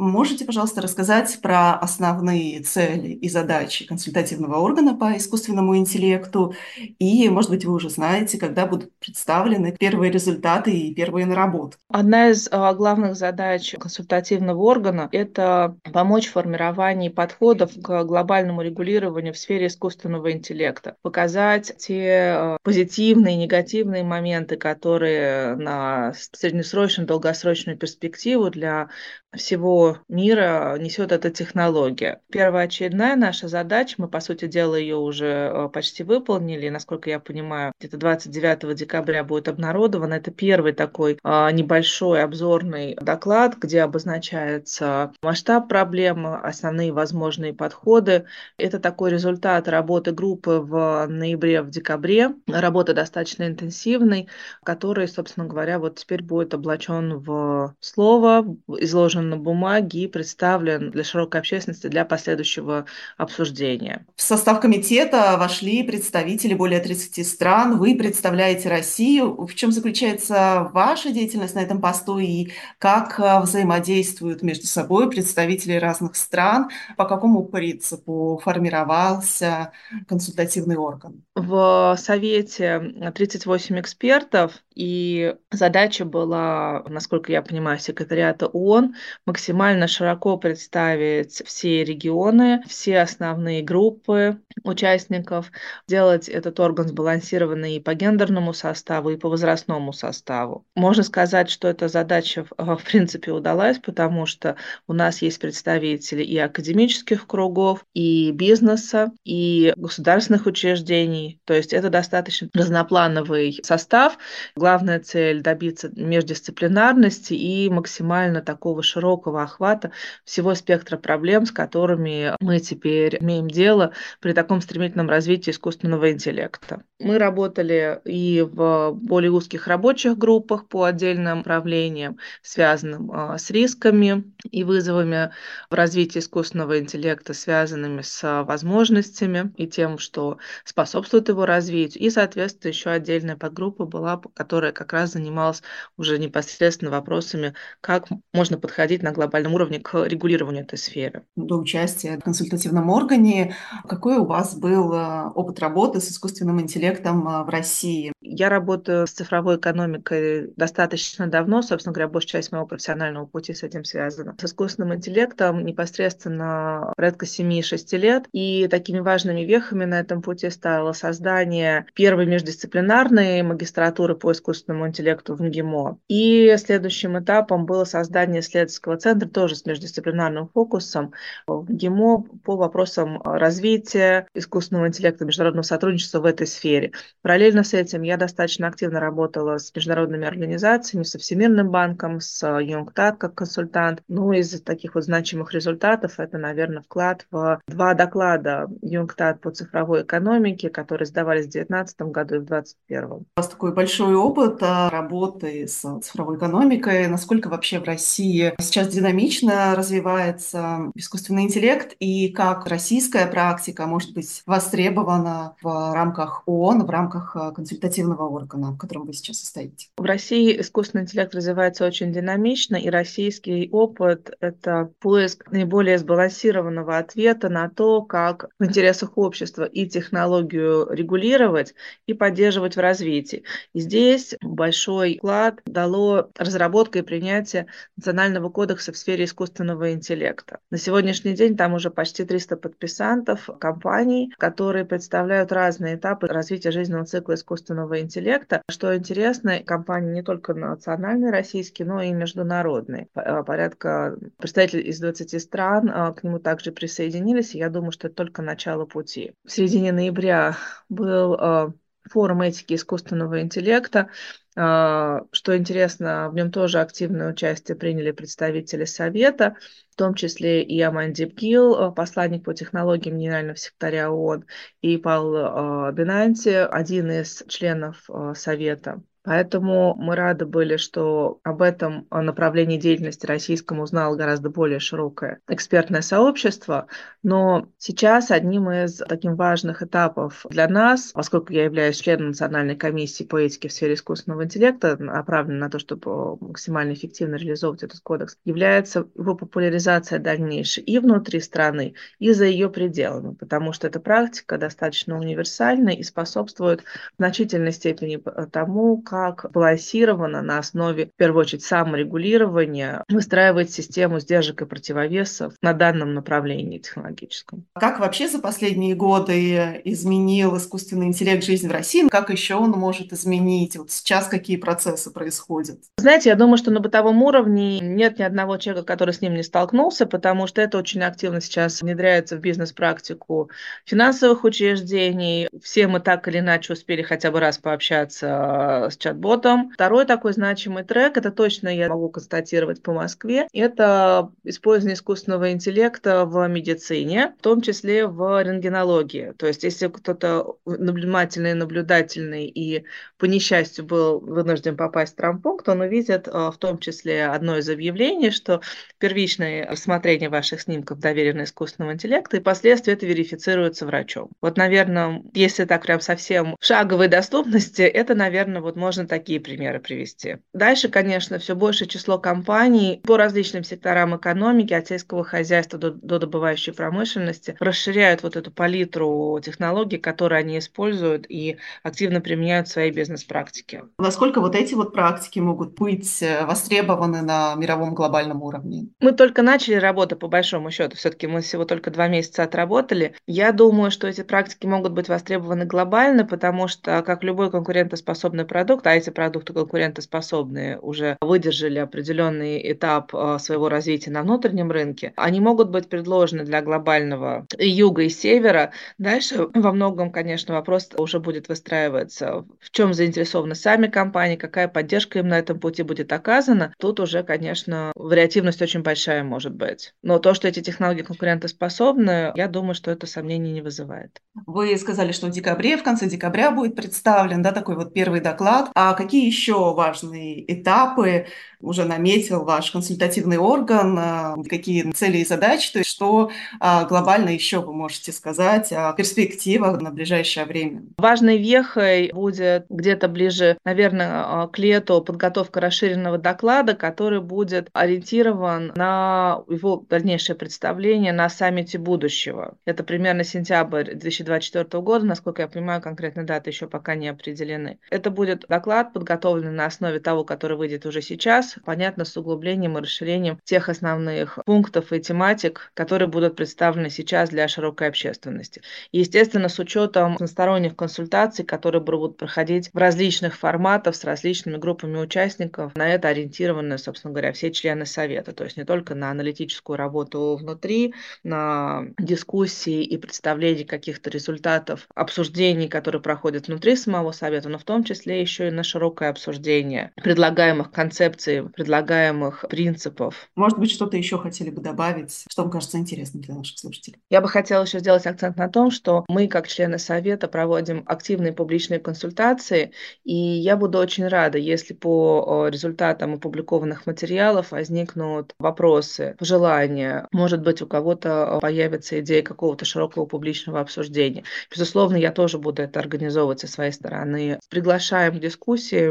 Можете, пожалуйста, рассказать про основные цели и задачи консультативного органа по искусственному интеллекту? И, может быть, вы уже знаете, когда будут представлены первые результаты и первые наработки? Одна из а, главных задач консультативного органа– это помочь в формировании подходов к глобальному регулированию в сфере искусственного интеллекта, показать те а, позитивные и негативные моменты, которые на среднесрочную, долгосрочную перспективу для всего мира несет эта технология. Первоочередная наша задача, мы, по сути дела, ее уже э, почти выполнили, насколько я понимаю, где-то 29 декабря будет обнародован. Это первый такой а, небольшой обзорный доклад, где обозначается масштаб проблемы, основные возможные подходы. Это такой результат работы группы в ноябре, в декабре. Работа достаточно интенсивной, который, собственно говоря, вот теперь будет облачен в слово, изложен на бумаге и представлен для широкой общественности для последующего обсуждения. В состав комитета вошли представители более 30 стран. Вы представляете Россию. В чем заключается ваша деятельность на этом посту и как э, взаимодействуют между собой представители разных стран? По какому принципу формировался консультативный орган? В Совете 38 экспертов, и задача была, насколько я понимаю, секретариата ООН максимально широко представить все регионы, все основные группы участников, делать этот орган сбалансированный и по гендерному составу, и по возрастному составу. Можно сказать, что эта задача в принципе удалась, потому что у нас есть представители и академических кругов, и бизнеса, и государственных учреждений. То есть это достаточно разноплановый состав. Главная цель добиться междисциплинарности и максимально такого широкого охвата всего спектра проблем, с которыми мы теперь имеем дело при таком стремительном развитии искусственного интеллекта. Мы работали и в более узких рабочих группах по отдельным направлениям, связанным а, с рисками и вызовами в развитии искусственного интеллекта, связанными с возможностями и тем, что способствует его развитию. И, соответственно, еще отдельная подгруппа была, которая как раз занималась уже непосредственно вопросами, как можно подходить на глобальном уровне к регулированию этой сферы. До участия в консультативном органе какой у вас был э, опыт работы с искусственным интеллектом э, в России? Я работаю с цифровой экономикой достаточно давно, собственно говоря, большая часть моего профессионального пути с этим связана. С искусственным интеллектом непосредственно порядка 7-6 лет, и такими важными вехами на этом пути стало создание первой междисциплинарной магистратуры по искусственному интеллекту в МГИМО. И следующим этапом было создание след исследовательского центра, тоже с междисциплинарным фокусом в ГИМО по вопросам развития искусственного интеллекта, международного сотрудничества в этой сфере. Параллельно с этим я достаточно активно работала с международными организациями, со Всемирным банком, с ЮНГТАД как консультант. Ну, из таких вот значимых результатов это, наверное, вклад в два доклада ЮНГТАД по цифровой экономике, которые сдавались в 2019 году и в 2021. У вас такой большой опыт а, работы с цифровой экономикой. Насколько вообще в России сейчас динамично развивается искусственный интеллект и как российская практика может быть востребована в рамках ООН, в рамках э, консультативного органа, в котором вы сейчас состоите? В России искусственный интеллект развивается очень динамично, и российский опыт — это поиск наиболее сбалансированного ответа на то, как в интересах общества и технологию регулировать и поддерживать в развитии. И здесь большой вклад дало разработка и принятие национального кодекса в сфере искусственного интеллекта. На сегодняшний день там уже почти 300 подписантов компаний, которые представляют разные этапы развития жизненного цикла искусственного интеллекта. Что интересно, компании не только национальные российские, но и международные. А, порядка представителей из 20 стран а, к нему также присоединились, я думаю, что это только начало пути. В середине ноября был а, форум этики искусственного интеллекта, а, что интересно, в нем тоже активное участие приняли представители Совета, в том числе и Амандип Гил, а, посланник по технологиям генерального секретаря ООН, и Павел а, Бенанти, один из членов Совета Поэтому мы рады были, что об этом направлении деятельности российском узнало гораздо более широкое экспертное сообщество. Но сейчас одним из таких важных этапов для нас, поскольку я являюсь членом Национальной комиссии по этике в сфере искусственного интеллекта, направленной на то, чтобы максимально эффективно реализовывать этот кодекс, является его популяризация дальнейшей и внутри страны, и за ее пределами, потому что эта практика достаточно универсальна и способствует в значительной степени тому, как балансированно на основе, в первую очередь, саморегулирования выстраивать систему сдержек и противовесов на данном направлении технологическом. Как вообще за последние годы изменил искусственный интеллект жизнь в России? Как еще он может изменить? Вот сейчас какие процессы происходят? Знаете, я думаю, что на бытовом уровне нет ни одного человека, который с ним не столкнулся, потому что это очень активно сейчас внедряется в бизнес-практику финансовых учреждений. Все мы так или иначе успели хотя бы раз пообщаться с чат-ботом. Второй такой значимый трек, это точно я могу констатировать по Москве, это использование искусственного интеллекта в медицине, в том числе в рентгенологии. То есть если кто-то внимательный, наблюдательный и по несчастью был вынужден попасть в травмпункт, он увидит э, в том числе одно из объявлений, что первичное рассмотрение ваших снимков доверено искусственному интеллекту, и последствия это верифицируется врачом. Вот, наверное, если так прям совсем шаговой доступности, это, наверное, вот можно такие примеры привести. Дальше, конечно, все большее число компаний по различным секторам экономики, от сельского хозяйства до, до добывающей промышленности, расширяют вот эту палитру технологий, которые они используют и активно применяют в своей бизнес-практике. Насколько вот эти вот практики могут быть э, востребованы на мировом глобальном уровне? Мы только начали работу, по большому счету. Все-таки мы всего только два месяца отработали. Я думаю, что эти практики могут быть востребованы глобально, потому что, как любой конкурентоспособный продукт, а эти продукты конкурентоспособные уже выдержали определенный этап э, своего развития на внутреннем рынке, они могут быть предложены для глобального юга и севера. Дальше во многом, конечно, вопрос уже будет выстраиваться, в чем заинтересованы сами компании, какая поддержка им на этом пути будет оказана. Тут уже, конечно, вариативность очень большая может быть. Но то, что эти технологии конкурентоспособны, я думаю, что это сомнений не вызывает. Вы сказали, что в декабре, в конце декабря будет представлен да, такой вот первый доклад. А какие еще важные этапы уже наметил ваш консультативный орган, а, какие цели и задачи, то есть что а, глобально еще вы можете сказать о перспективах на ближайшее время? Важной вехой будет где-то ближе, наверное, к лету подготовка расширенного доклада, который будет ориентирован на его дальнейшее представление на саммите будущего. Это примерно сентябрь 2024 года, насколько я понимаю, конкретные даты еще пока не определены. Это будет доклад, подготовленный на основе того, который выйдет уже сейчас, понятно, с углублением и расширением тех основных пунктов и тематик, которые будут представлены сейчас для широкой общественности. И, естественно, с учетом односторонних консультаций, которые будут проходить в различных форматах с различными группами участников, на это ориентированы, собственно говоря, все члены Совета, то есть не только на аналитическую работу внутри, на дискуссии и представление каких-то результатов обсуждений, которые проходят внутри самого Совета, но в том числе еще на широкое обсуждение предлагаемых концепций предлагаемых принципов. Может быть, что-то еще хотели бы добавить, что вам кажется интересным для наших слушателей? Я бы хотела еще сделать акцент на том, что мы, как члены Совета, проводим активные публичные консультации, и я буду очень рада, если по результатам опубликованных материалов возникнут вопросы, пожелания, может быть, у кого-то появится идея какого-то широкого публичного обсуждения. Безусловно, я тоже буду это организовывать со своей стороны. Приглашаем к дискуссии,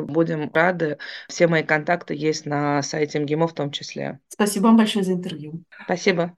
будем рады. Все мои контакты есть на сайте МГИМО в том числе. Спасибо вам большое за интервью. Спасибо.